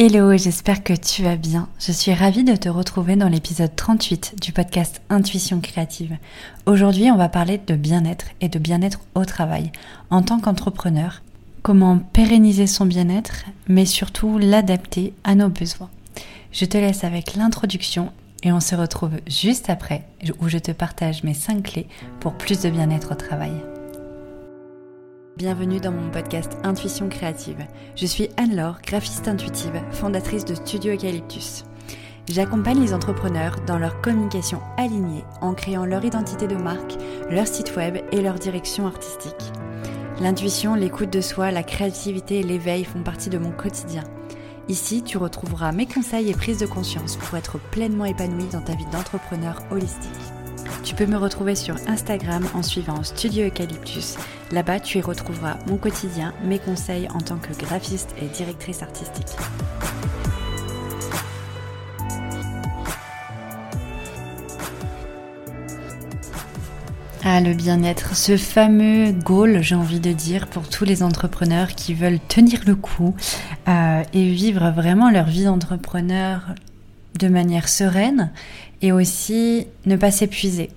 Hello, j'espère que tu vas bien. Je suis ravie de te retrouver dans l'épisode 38 du podcast Intuition créative. Aujourd'hui, on va parler de bien-être et de bien-être au travail en tant qu'entrepreneur. Comment pérenniser son bien-être, mais surtout l'adapter à nos besoins. Je te laisse avec l'introduction et on se retrouve juste après où je te partage mes 5 clés pour plus de bien-être au travail. Bienvenue dans mon podcast Intuition créative. Je suis Anne-Laure, graphiste intuitive, fondatrice de Studio Eucalyptus. J'accompagne les entrepreneurs dans leur communication alignée en créant leur identité de marque, leur site web et leur direction artistique. L'intuition, l'écoute de soi, la créativité et l'éveil font partie de mon quotidien. Ici, tu retrouveras mes conseils et prises de conscience pour être pleinement épanoui dans ta vie d'entrepreneur holistique. Tu peux me retrouver sur Instagram en suivant Studio Eucalyptus. Là-bas, tu y retrouveras mon quotidien, mes conseils en tant que graphiste et directrice artistique. Ah, le bien-être, ce fameux goal, j'ai envie de dire, pour tous les entrepreneurs qui veulent tenir le coup euh, et vivre vraiment leur vie d'entrepreneur de manière sereine et aussi ne pas s'épuiser.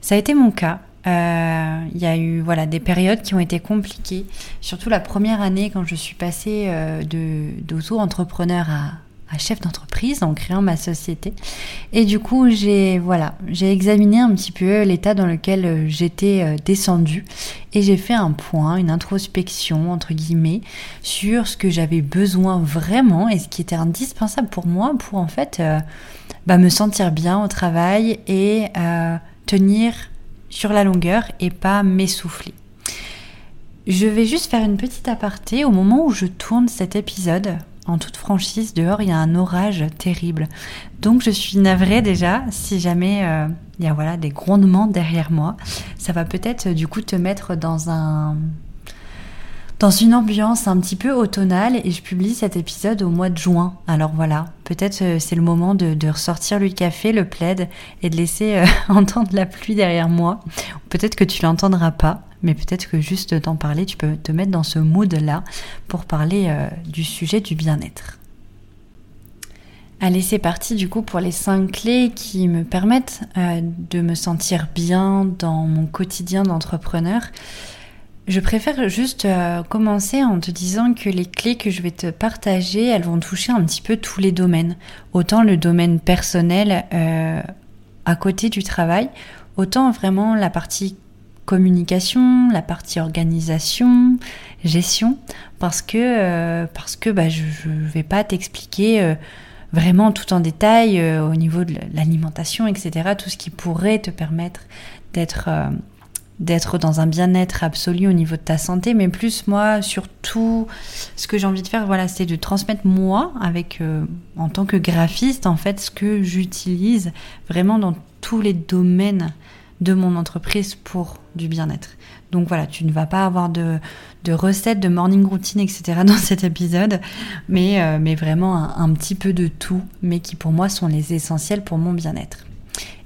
Ça a été mon cas. Euh, il y a eu voilà des périodes qui ont été compliquées, surtout la première année quand je suis passée euh, d'auto-entrepreneur à, chef d'entreprise en créant ma société. Et du coup, j'ai voilà, j'ai examiné un petit peu l'état dans lequel euh, j'étais euh, descendue et j'ai fait un point, une introspection entre guillemets sur ce que j'avais besoin vraiment et ce qui était indispensable pour moi pour en fait bah, me sentir bien au travail et tenir sur la longueur et pas m'essouffler. Je vais juste faire une petite aparté au moment où je tourne cet épisode en toute franchise, dehors, il y a un orage terrible. Donc je suis navrée déjà, si jamais euh, il y a voilà, des grondements derrière moi. Ça va peut-être du coup te mettre dans un dans une ambiance un petit peu automnale et je publie cet épisode au mois de juin. Alors voilà, peut-être euh, c'est le moment de, ressortir le café, le plaid et de laisser euh, entendre la pluie derrière moi. Peut-être que tu l'entendras pas, mais peut-être que juste d'en parler, tu peux te mettre dans ce mood-là pour parler euh, du sujet du bien-être. Allez, c'est parti du coup pour les cinq clés qui me permettent de me sentir bien dans mon quotidien d'entrepreneur. Je préfère juste euh, commencer en te disant que les clés que je vais te partager, elles vont toucher un petit peu tous les domaines. Autant le domaine personnel euh, à côté du travail, autant vraiment la partie communication, la partie organisation, gestion, parce que euh, bah, je ne vais pas t'expliquer vraiment tout en détail au niveau de l'alimentation, etc. Tout ce qui pourrait te permettre d'être d'être dans un bien-être absolu au niveau de ta santé, mais plus moi, surtout, ce que j'ai envie de faire, voilà, c'est de transmettre moi, avec, euh, en tant que graphiste, en fait, ce que j'utilise vraiment dans tous les domaines de mon entreprise pour du bien-être. Donc voilà, tu ne vas pas avoir de, de recettes, de morning routine, etc. dans cet épisode, mais, euh, mais vraiment un petit peu de tout, mais qui pour moi sont les essentiels pour mon bien-être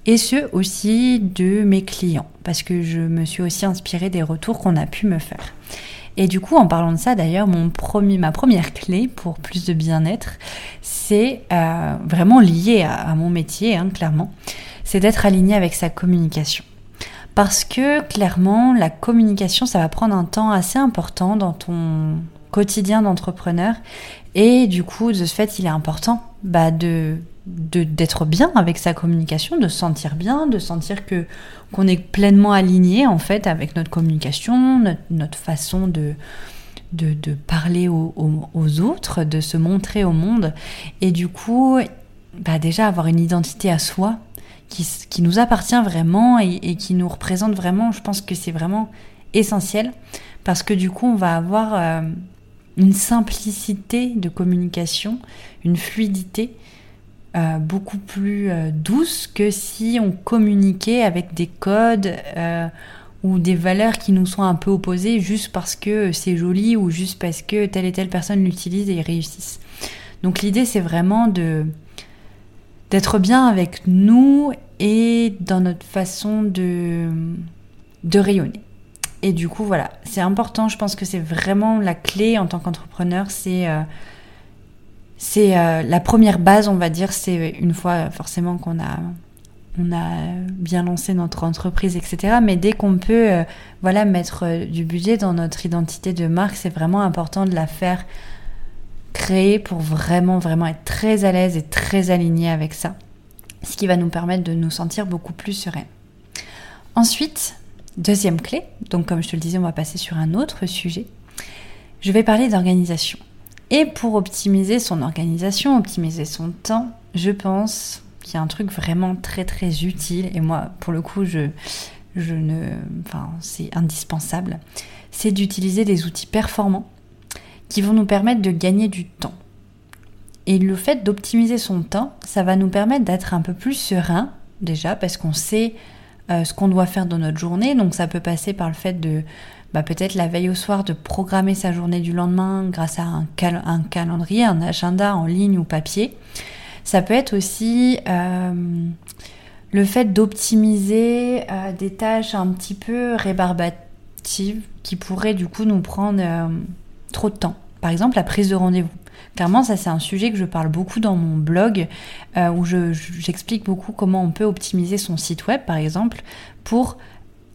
et ce aussi de mes clients, parce que je me suis aussi inspirée des retours qu'on a pu me faire. Et du coup, en parlant de ça, d'ailleurs, mon premier, ma première clé pour plus de bien-être, c'est euh, vraiment lié à, mon métier, hein, clairement, c'est d'être aligné avec sa communication. Parce que clairement, la communication, ça va prendre un temps assez important dans ton quotidien d'entrepreneur. Et du coup, de ce fait, il est important bah, de d'être bien avec sa communication, de se sentir bien, de sentir que qu'on est pleinement aligné en fait avec notre communication, notre, façon de, de, parler aux, autres, de se montrer au monde. Et du coup, bah déjà avoir une identité à soi qui, qui nous appartient vraiment et, qui nous représente vraiment, je pense que c'est vraiment essentiel parce que du coup, on va avoir euh, une simplicité de communication, une fluidité euh, beaucoup plus euh, douce que si on communiquait avec des codes euh, ou des valeurs qui nous sont un peu opposées juste parce que c'est joli ou juste parce que telle et telle personne l'utilise et y réussissent. Donc l'idée c'est vraiment de d'être bien avec nous et dans notre façon de de rayonner. Et du coup voilà, c'est important, je pense que c'est vraiment la clé en tant qu'entrepreneur, c'est c'est euh, la première base, on va dire, c'est une fois forcément qu'on a on a bien lancé notre entreprise, etc. Mais dès qu'on peut, euh, voilà, mettre euh, du budget dans notre identité de marque, c'est vraiment important de la faire créer pour vraiment, vraiment être très à l'aise et très aligné avec ça. Ce qui va nous permettre de nous sentir beaucoup plus sereins. Ensuite, deuxième clé, donc comme je te le disais, on va passer sur un autre sujet. Je vais parler d'organisation. Et pour optimiser son organisation, optimiser son temps, je pense qu'il y a un truc vraiment très très utile, et moi pour le coup je, je ne, enfin, c'est indispensable, c'est d'utiliser des outils performants qui vont nous permettre de gagner du temps. Et le fait d'optimiser son temps, ça va nous permettre d'être un peu plus serein déjà parce qu'on sait euh, ce qu'on doit faire dans notre journée. Donc ça peut passer par le fait de bah, peut-être la veille au soir de programmer sa journée du lendemain grâce à un, calendrier, un agenda en ligne ou papier. Ça peut être aussi euh, le fait d'optimiser euh, des tâches un petit peu rébarbatives qui pourraient du coup nous prendre euh, trop de temps. Par exemple, la prise de rendez-vous. Clairement, ça c'est un sujet que je parle beaucoup dans mon blog, où j'explique beaucoup comment on peut optimiser son site web, par exemple, pour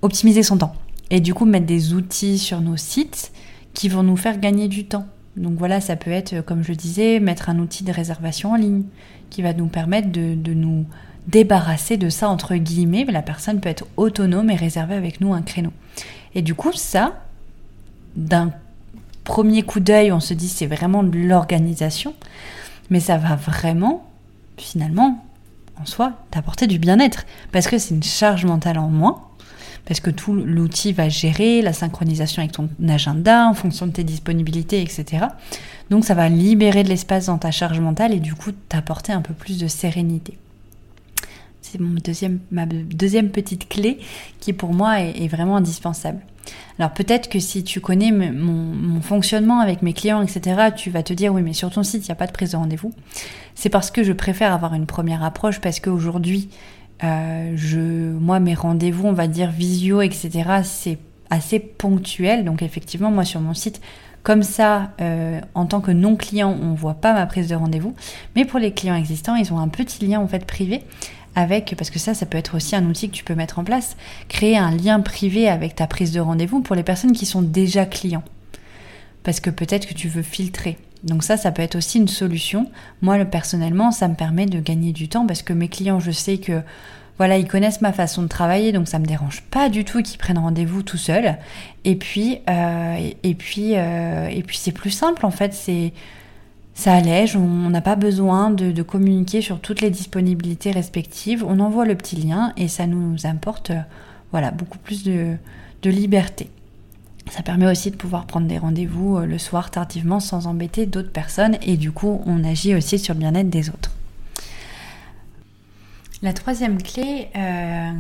optimiser son temps et du coup mettre des outils sur nos sites qui vont nous faire gagner du temps. Donc voilà, ça peut être, comme je disais, mettre un outil de réservation en ligne qui va nous permettre de, nous débarrasser de ça, entre guillemets. La personne peut être autonome et réserver avec nous un créneau. Et du coup, ça, d'un premier coup d'œil, on se dit c'est vraiment de l'organisation, mais ça va vraiment, finalement, en soi, t'apporter du bien-être. Parce que c'est une charge mentale en moins parce que tout l'outil va gérer la synchronisation avec ton agenda en fonction de tes disponibilités, etc. Donc ça va libérer de l'espace dans ta charge mentale et du coup t'apporter un peu plus de sérénité. C'est ma deuxième petite clé qui pour moi est, vraiment indispensable. Alors peut-être que si tu connais mon, mon, fonctionnement avec mes clients, etc., tu vas te dire oui mais sur ton site il n'y a pas de prise de rendez-vous. C'est parce que je préfère avoir une première approche parce qu'aujourd'hui euh, je, moi, mes rendez-vous, on va dire visio, etc., c'est assez ponctuel. Donc effectivement, moi sur mon site, comme ça, euh, en tant que non client, on voit pas ma prise de rendez-vous. Mais pour les clients existants, ils ont un petit lien en fait privé avec, parce que ça, ça peut être aussi un outil que tu peux mettre en place, créer un lien privé avec ta prise de rendez-vous pour les personnes qui sont déjà clients. Parce que peut-être que tu veux filtrer. Donc ça, ça peut être aussi une solution. Moi, personnellement, ça me permet de gagner du temps parce que mes clients, je sais que voilà, ils connaissent ma façon de travailler, donc ça me dérange pas du tout qu'ils prennent rendez-vous tout seuls. Et puis, euh, et, puis, euh, et puis c'est plus simple en fait. C'est ça allège. On n'a pas besoin de, communiquer sur toutes les disponibilités respectives. On envoie le petit lien et ça nous apporte, voilà, beaucoup plus de liberté. Ça permet aussi de pouvoir prendre des rendez-vous euh, le soir tardivement sans embêter d'autres personnes et du coup on agit aussi sur le bien-être des autres. La troisième clé euh,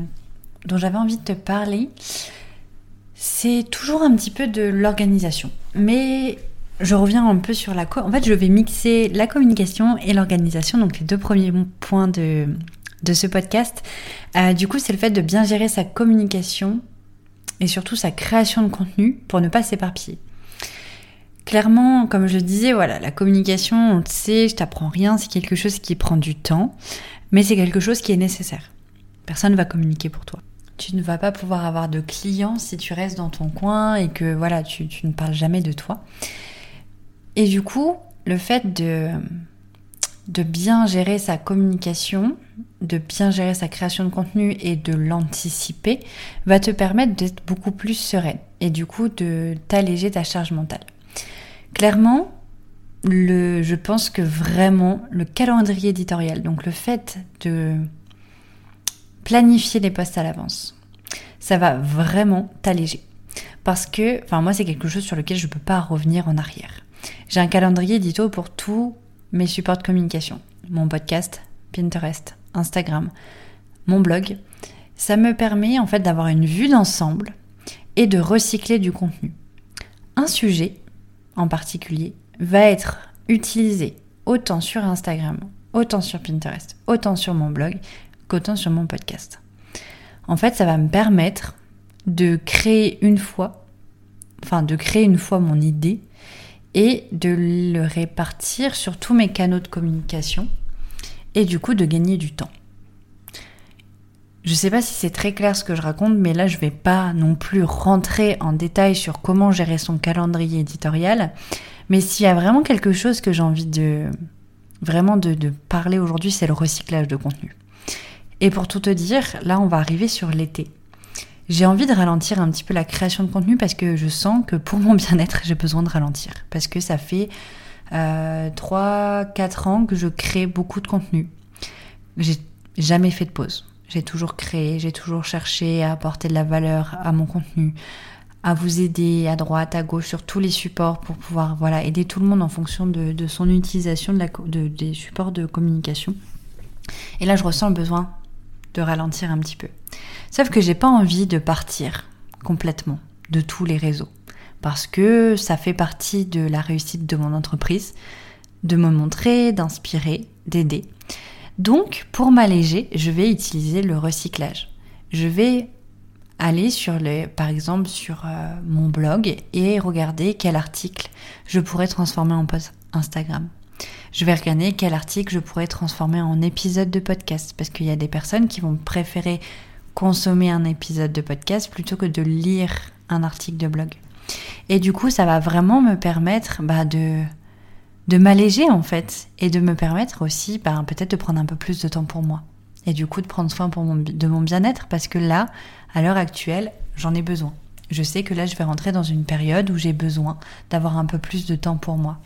dont j'avais envie de te parler, c'est toujours un petit peu de l'organisation. Mais je reviens un peu sur la... en fait, je vais mixer la communication et l'organisation, donc les deux premiers points de, ce podcast. Euh, du coup, c'est le fait de bien gérer sa communication et surtout sa création de contenu pour ne pas s'éparpiller. Clairement, comme je le disais, voilà, la communication, on le sait, je t'apprends rien, c'est quelque chose qui prend du temps, mais c'est quelque chose qui est nécessaire. Personne ne va communiquer pour toi. Tu ne vas pas pouvoir avoir de clients si tu restes dans ton coin et que voilà, tu, tu ne parles jamais de toi. Et du coup, le fait de de bien gérer sa communication, de bien gérer sa création de contenu et de l'anticiper va te permettre d'être beaucoup plus sereine et du coup de t'alléger ta charge mentale. Clairement, le, je pense que vraiment le calendrier éditorial, donc le fait de planifier les postes à l'avance, ça va vraiment t'alléger. Parce que, enfin moi c'est quelque chose sur lequel je ne peux pas revenir en arrière. J'ai un calendrier édito pour tout mes supports de communication, mon podcast, Pinterest, Instagram, mon blog, ça me permet en fait d'avoir une vue d'ensemble et de recycler du contenu. Un sujet en particulier va être utilisé autant sur Instagram, autant sur Pinterest, autant sur mon blog qu'autant sur mon podcast. En fait, ça va me permettre de créer une fois, enfin de créer une fois mon idée et de le répartir sur tous mes canaux de communication et du coup de gagner du temps. Je ne sais pas si c'est très clair ce que je raconte, mais là je ne vais pas non plus rentrer en détail sur comment gérer son calendrier éditorial. Mais s'il y a vraiment quelque chose que j'ai envie de vraiment de, parler aujourd'hui, c'est le recyclage de contenu. Et pour tout te dire, là on va arriver sur l'été. J'ai envie de ralentir un petit peu la création de contenu parce que je sens que pour mon bien-être, j'ai besoin de ralentir. Parce que ça fait euh, 3-4 ans que je crée beaucoup de contenu. J'ai jamais fait de pause. J'ai toujours créé, j'ai toujours cherché à apporter de la valeur à mon contenu, à vous aider à droite, à gauche, sur tous les supports pour pouvoir voilà, aider tout le monde en fonction de, son utilisation des supports de communication. Et là, je ressens le besoin de ralentir un petit peu. Sauf que j'ai pas envie de partir complètement de tous les réseaux parce que ça fait partie de la réussite de mon entreprise, de me montrer, d'inspirer, d'aider. Donc, pour m'alléger, je vais utiliser le recyclage. Je vais aller sur le, par exemple, sur euh, mon blog et regarder quel article je pourrais transformer en post Instagram. Je vais regarder quel article je pourrais transformer en épisode de podcast parce qu'il y a des personnes qui vont préférer consommer un épisode de podcast plutôt que de lire un article de blog. Et du coup, ça va vraiment me permettre bah, de, de m'alléger en fait et de me permettre aussi bah, peut-être de prendre un peu plus de temps pour moi. Et du coup, de prendre soin de mon bien-être parce que là, à l'heure actuelle, j'en ai besoin. Je sais que là, je vais rentrer dans une période où j'ai besoin d'avoir un peu plus de temps pour moi.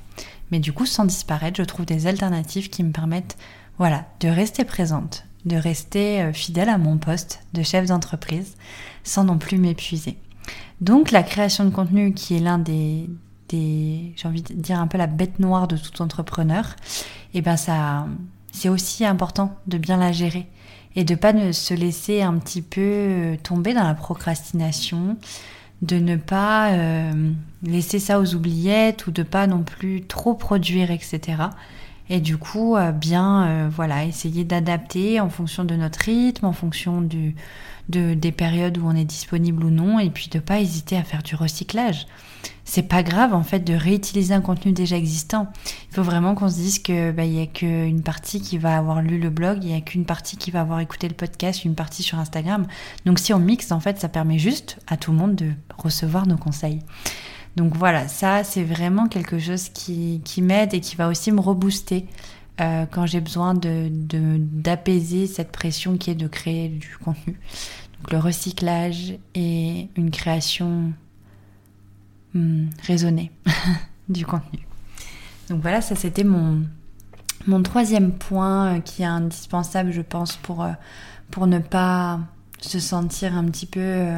Mais du coup, sans disparaître, je trouve des alternatives qui me permettent, voilà, de rester présente, de rester euh, fidèle à mon poste de chef d'entreprise sans non plus m'épuiser. Donc la création de contenu qui est l'un des, des j'ai envie de dire un peu la bête noire de tout entrepreneur, et eh ben ça c'est aussi important de bien la gérer et de pas se laisser un petit peu euh, tomber dans la procrastination, de ne pas euh, laisser ça aux oubliettes ou de pas non plus trop produire, etc. Et du coup, euh, bien, euh, voilà, essayer d'adapter en fonction de notre rythme, en fonction de, des périodes où on est disponible ou non, et puis de pas hésiter à faire du recyclage. C'est pas grave en fait de réutiliser un contenu déjà existant. Il faut vraiment qu'on se dise que bah, il y a qu'une partie qui va avoir lu le blog, il y a qu'une partie qui va avoir écouté le podcast, une partie sur Instagram. Donc si on mixe, en fait, ça permet juste à tout le monde de recevoir nos conseils. Donc voilà, ça c'est vraiment quelque chose qui, m'aide et qui va aussi me rebooster euh, quand j'ai besoin d'apaiser cette pression qui est de créer du contenu. Donc le recyclage et une création hmm, raisonnée du contenu. Donc voilà, ça c'était mon, troisième point euh, qui est indispensable, je pense, euh, pour ne pas se sentir un petit peu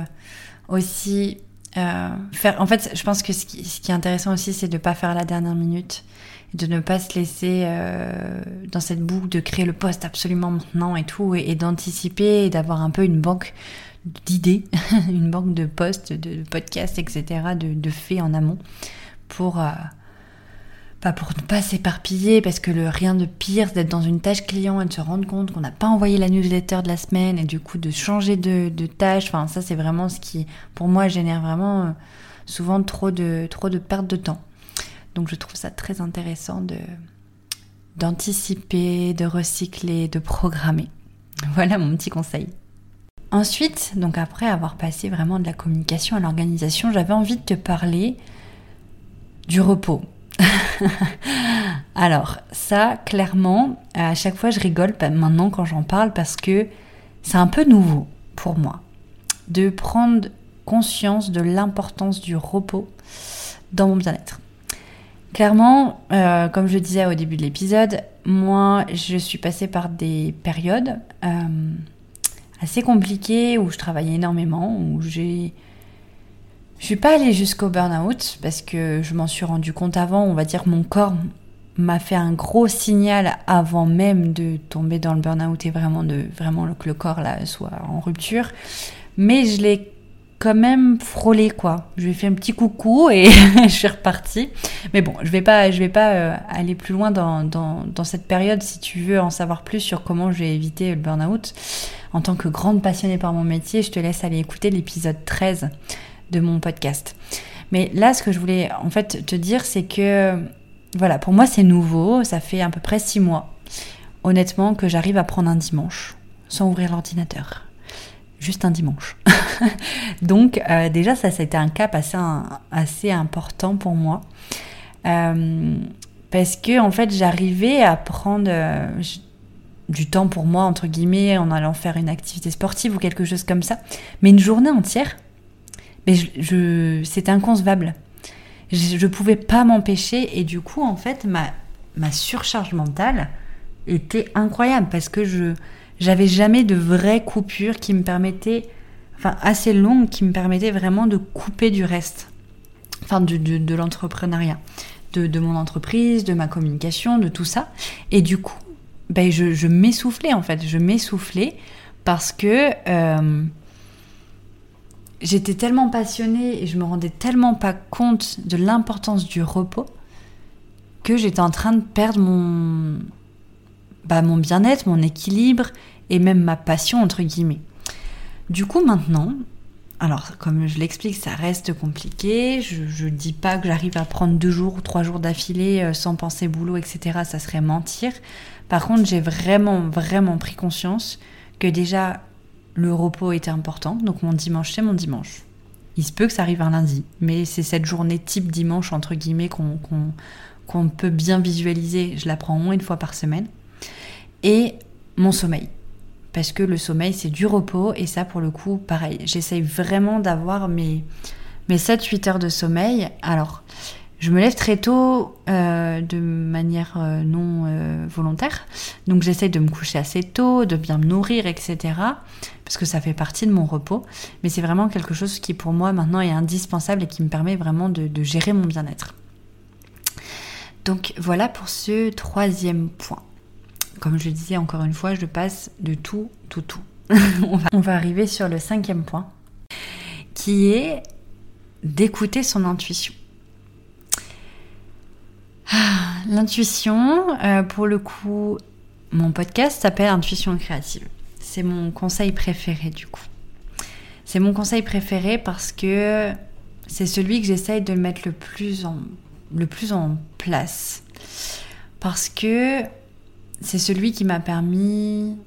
aussi euh, faire, en fait, je pense que ce qui, ce qui est intéressant aussi, c'est de ne pas faire la dernière minute, de ne pas se laisser euh, dans cette boucle de créer le poste absolument maintenant et tout, et, d'anticiper et d'avoir un peu une banque d'idées, une banque de posts, de, podcasts, etc., de, de faits en amont pour euh, pour ne pas s'éparpiller, parce que le rien de pire, c'est d'être dans une tâche client et de se rendre compte qu'on n'a pas envoyé la newsletter de la semaine et du coup de changer de, tâche. Enfin, ça, c'est vraiment ce qui, pour moi, génère vraiment euh, souvent trop de, trop de de temps. Donc, je trouve ça très intéressant de d'anticiper, de recycler, de programmer. Voilà mon petit conseil. Ensuite, donc après avoir passé vraiment de la communication à l'organisation, j'avais envie de te parler du repos. Alors, ça, clairement, à chaque fois, je rigole maintenant quand j'en parle parce que c'est un peu nouveau pour moi de prendre conscience de l'importance du repos dans mon bien-être. Clairement, euh, comme je disais au début de l'épisode, moi, je suis passée par des périodes euh, assez compliquées où je travaillais énormément, où j'ai je suis pas allée jusqu'au burn-out parce que je m'en suis rendu compte avant. On va dire mon corps m'a fait un gros signal avant même de tomber dans le burn-out et vraiment de vraiment que le corps là soit en rupture. Mais je l'ai quand même frôlé quoi. Je lui ai fait un petit coucou et je suis repartie. Mais bon, je vais pas, vais pas euh, aller plus loin dans, dans, dans, cette période. Si tu veux en savoir plus sur comment j'ai évité le burn-out, en tant que grande passionnée par mon métier, je te laisse aller écouter l'épisode 13 de mon podcast. Mais là, ce que je voulais en fait te dire, c'est que voilà, pour moi c'est nouveau, ça fait à peu près six mois, honnêtement, que j'arrive à prendre un dimanche sans ouvrir l'ordinateur. Juste un dimanche. Donc euh, déjà, ça, été un cap assez, assez important pour moi. Euh, parce que en fait, j'arrivais à prendre euh, du temps pour moi, entre guillemets, en allant faire une activité sportive ou quelque chose comme ça. Mais une journée entière, mais je, c'était inconcevable. Je ne pouvais pas m'empêcher et du coup, en fait, ma, ma surcharge mentale était incroyable parce que je j'avais jamais de vraie coupure qui me permettait, enfin assez longue, qui me permettait vraiment de couper du reste, enfin de, de, l'entrepreneuriat, de, de, mon entreprise, de ma communication, de tout ça. Et du coup, ben je, je m'essoufflais en fait, je m'essoufflais parce que euh, j'étais tellement passionnée et je me rendais tellement pas compte de l'importance du repos que j'étais en train de perdre mon, bah, mon bien-être, mon équilibre et même ma passion entre guillemets. Du coup maintenant, alors comme je l'explique, ça reste compliqué. Je, ne dis pas que j'arrive à prendre deux jours ou trois jours d'affilée euh, sans penser boulot, etc. Ça serait mentir. Par contre, j'ai vraiment vraiment pris conscience que déjà le repos était important. Donc mon dimanche, c'est mon dimanche. Il se peut que ça arrive un lundi, mais c'est cette journée type dimanche, entre guillemets, qu'on peut bien visualiser. Je la prends au moins une fois par semaine. Et mon sommeil. Parce que le sommeil, c'est du repos. Et ça, pour le coup, pareil. J'essaye vraiment d'avoir mes, mes 7-8 heures de sommeil. Alors, je me lève très tôt euh, de manière euh, non euh, volontaire. Donc j'essaye de me coucher assez tôt, de bien me nourrir, etc. Parce que ça fait partie de mon repos. Mais c'est vraiment quelque chose qui pour moi maintenant est indispensable et qui me permet vraiment de, gérer mon bien-être. Donc voilà pour ce troisième point. Comme je le disais encore une fois, je passe de tout, tout, tout. on, va, on va arriver sur le cinquième point, qui est d'écouter son intuition. Ah, l'intuition, euh, pour le coup, mon podcast s'appelle Intuition créative. C'est mon conseil préféré du coup. C'est mon conseil préféré parce que c'est celui que j'essaye de mettre le plus en, le plus en place. Parce que c'est celui qui m'a permis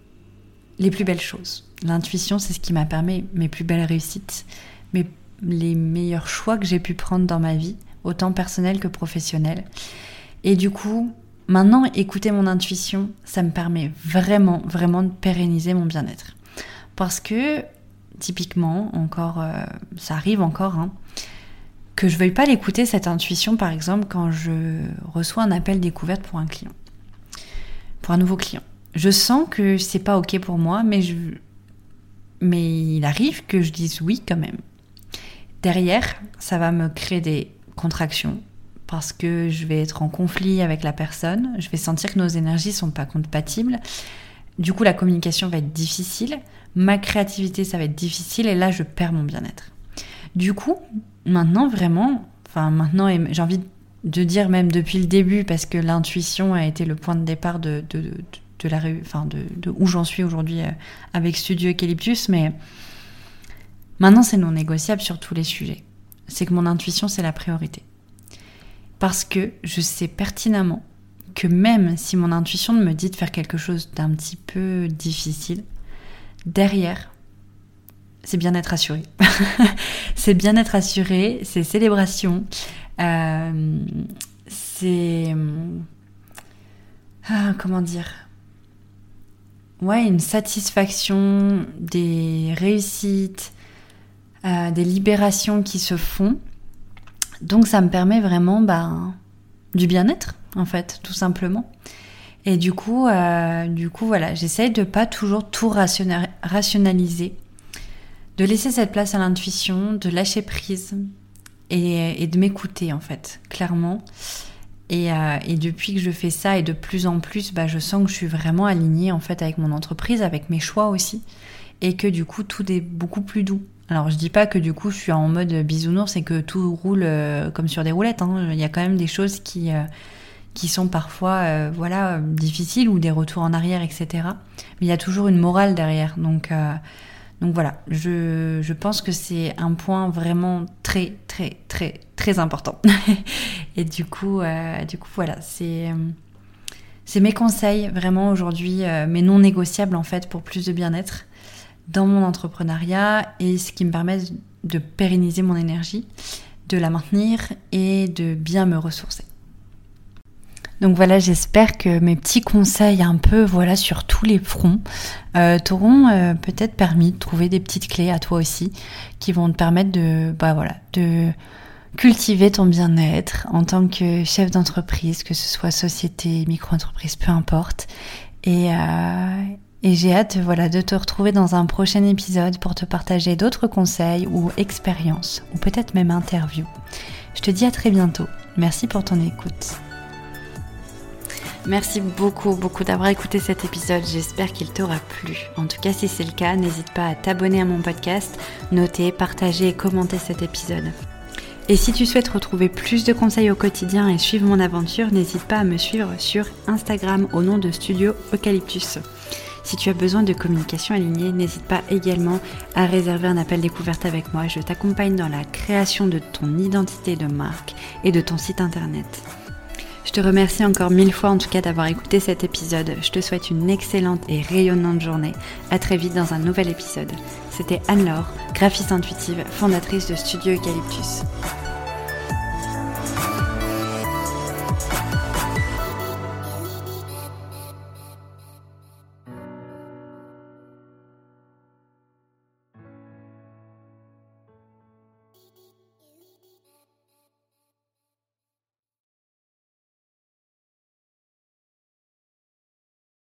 les plus belles choses. L'intuition, c'est ce qui m'a permis mes plus belles réussites, mes, les meilleurs choix que j'ai pu prendre dans ma vie, autant personnel que professionnel. Et du coup, maintenant, écouter mon intuition, ça me permet vraiment, vraiment de pérenniser mon bien-être. Parce que, typiquement, encore, euh, ça arrive encore, hein, que je veuille pas l'écouter, cette intuition, par exemple, quand je reçois un appel découverte pour un client. Pour un nouveau client. Je sens que c'est pas ok pour moi, mais je, mais il arrive que je dise oui quand même. Derrière, ça va me créer des contractions, parce que je vais être en conflit avec la personne, je vais sentir que nos énergies sont pas compatibles. Du coup, la communication va être difficile, ma créativité, ça va être difficile, et là, je perds mon bien-être. Du coup, maintenant, vraiment, enfin, maintenant, j'ai envie de dire même depuis le début, parce que l'intuition a été le point de départ de, de, de, la, enfin, de, de où j'en suis aujourd'hui euh, avec Studio Eucalyptus, mais maintenant, c'est non négociable sur tous les sujets. C'est que mon intuition, c'est la priorité. Parce que je sais pertinemment que même si mon intuition me dit de faire quelque chose d'un petit peu difficile, derrière, c'est bien être assuré. c'est bien être assuré, c'est célébration, euh, c'est... Ah, comment dire? Ouais, une satisfaction, des réussites, euh, des libérations qui se font donc ça me permet vraiment bah, du bien-être, en fait, tout simplement. Et du coup, euh, du coup voilà, j'essaye de pas toujours tout rationaliser, de laisser cette place à l'intuition, de lâcher prise et, de m'écouter, en fait, clairement. Euh, et, depuis que je fais ça, et de plus en plus, bah, je sens que je suis vraiment alignée, en fait, avec mon entreprise, avec mes choix aussi, et que du coup, tout est beaucoup plus doux. Alors je dis pas que du coup je suis en mode bisounours et que tout roule euh, comme sur des roulettes. Hein. Il y a quand même des choses qui euh, qui sont parfois euh, voilà difficiles ou des retours en arrière, etc. Mais il y a toujours une morale derrière. Donc donc voilà, je, je pense que c'est un point vraiment très très très très important. et du coup, du coup voilà, c'est c'est mes conseils vraiment aujourd'hui, mes non négociables en fait pour plus de bien-être dans mon entrepreneuriat et ce qui me permet de pérenniser mon énergie, de la maintenir et de bien me ressourcer. Donc voilà, j'espère que mes petits conseils un peu voilà sur tous les fronts euh, t'auront euh, peut-être permis de trouver des petites clés à toi aussi qui vont te permettre de bah voilà de cultiver ton bien-être en tant que chef d'entreprise, que ce soit société, micro-entreprise, peu importe. Et, euh, et j'ai hâte voilà, de te retrouver dans un prochain épisode pour te partager d'autres conseils ou expériences, ou peut-être même interviews. Je te dis à très bientôt. Merci pour ton écoute. Merci beaucoup, beaucoup d'avoir écouté cet épisode. J'espère qu'il t'aura plu. En tout cas, si c'est le cas, n'hésite pas à t'abonner à mon podcast, noter, partager et commenter cet épisode. Et si tu souhaites retrouver plus de conseils au quotidien et suivre mon aventure, n'hésite pas à me suivre sur Instagram au nom de Studio Eucalyptus. Si tu as besoin de communication alignée, n'hésite pas également à réserver un appel découverte avec moi. Je t'accompagne dans la création de ton identité de marque et de ton site internet. Je te remercie encore mille fois en tout cas d'avoir écouté cet épisode. Je te souhaite une excellente et rayonnante journée. À très vite dans un nouvel épisode. C'était Anne-Laure, graphiste intuitive, fondatrice de Studio Eucalyptus.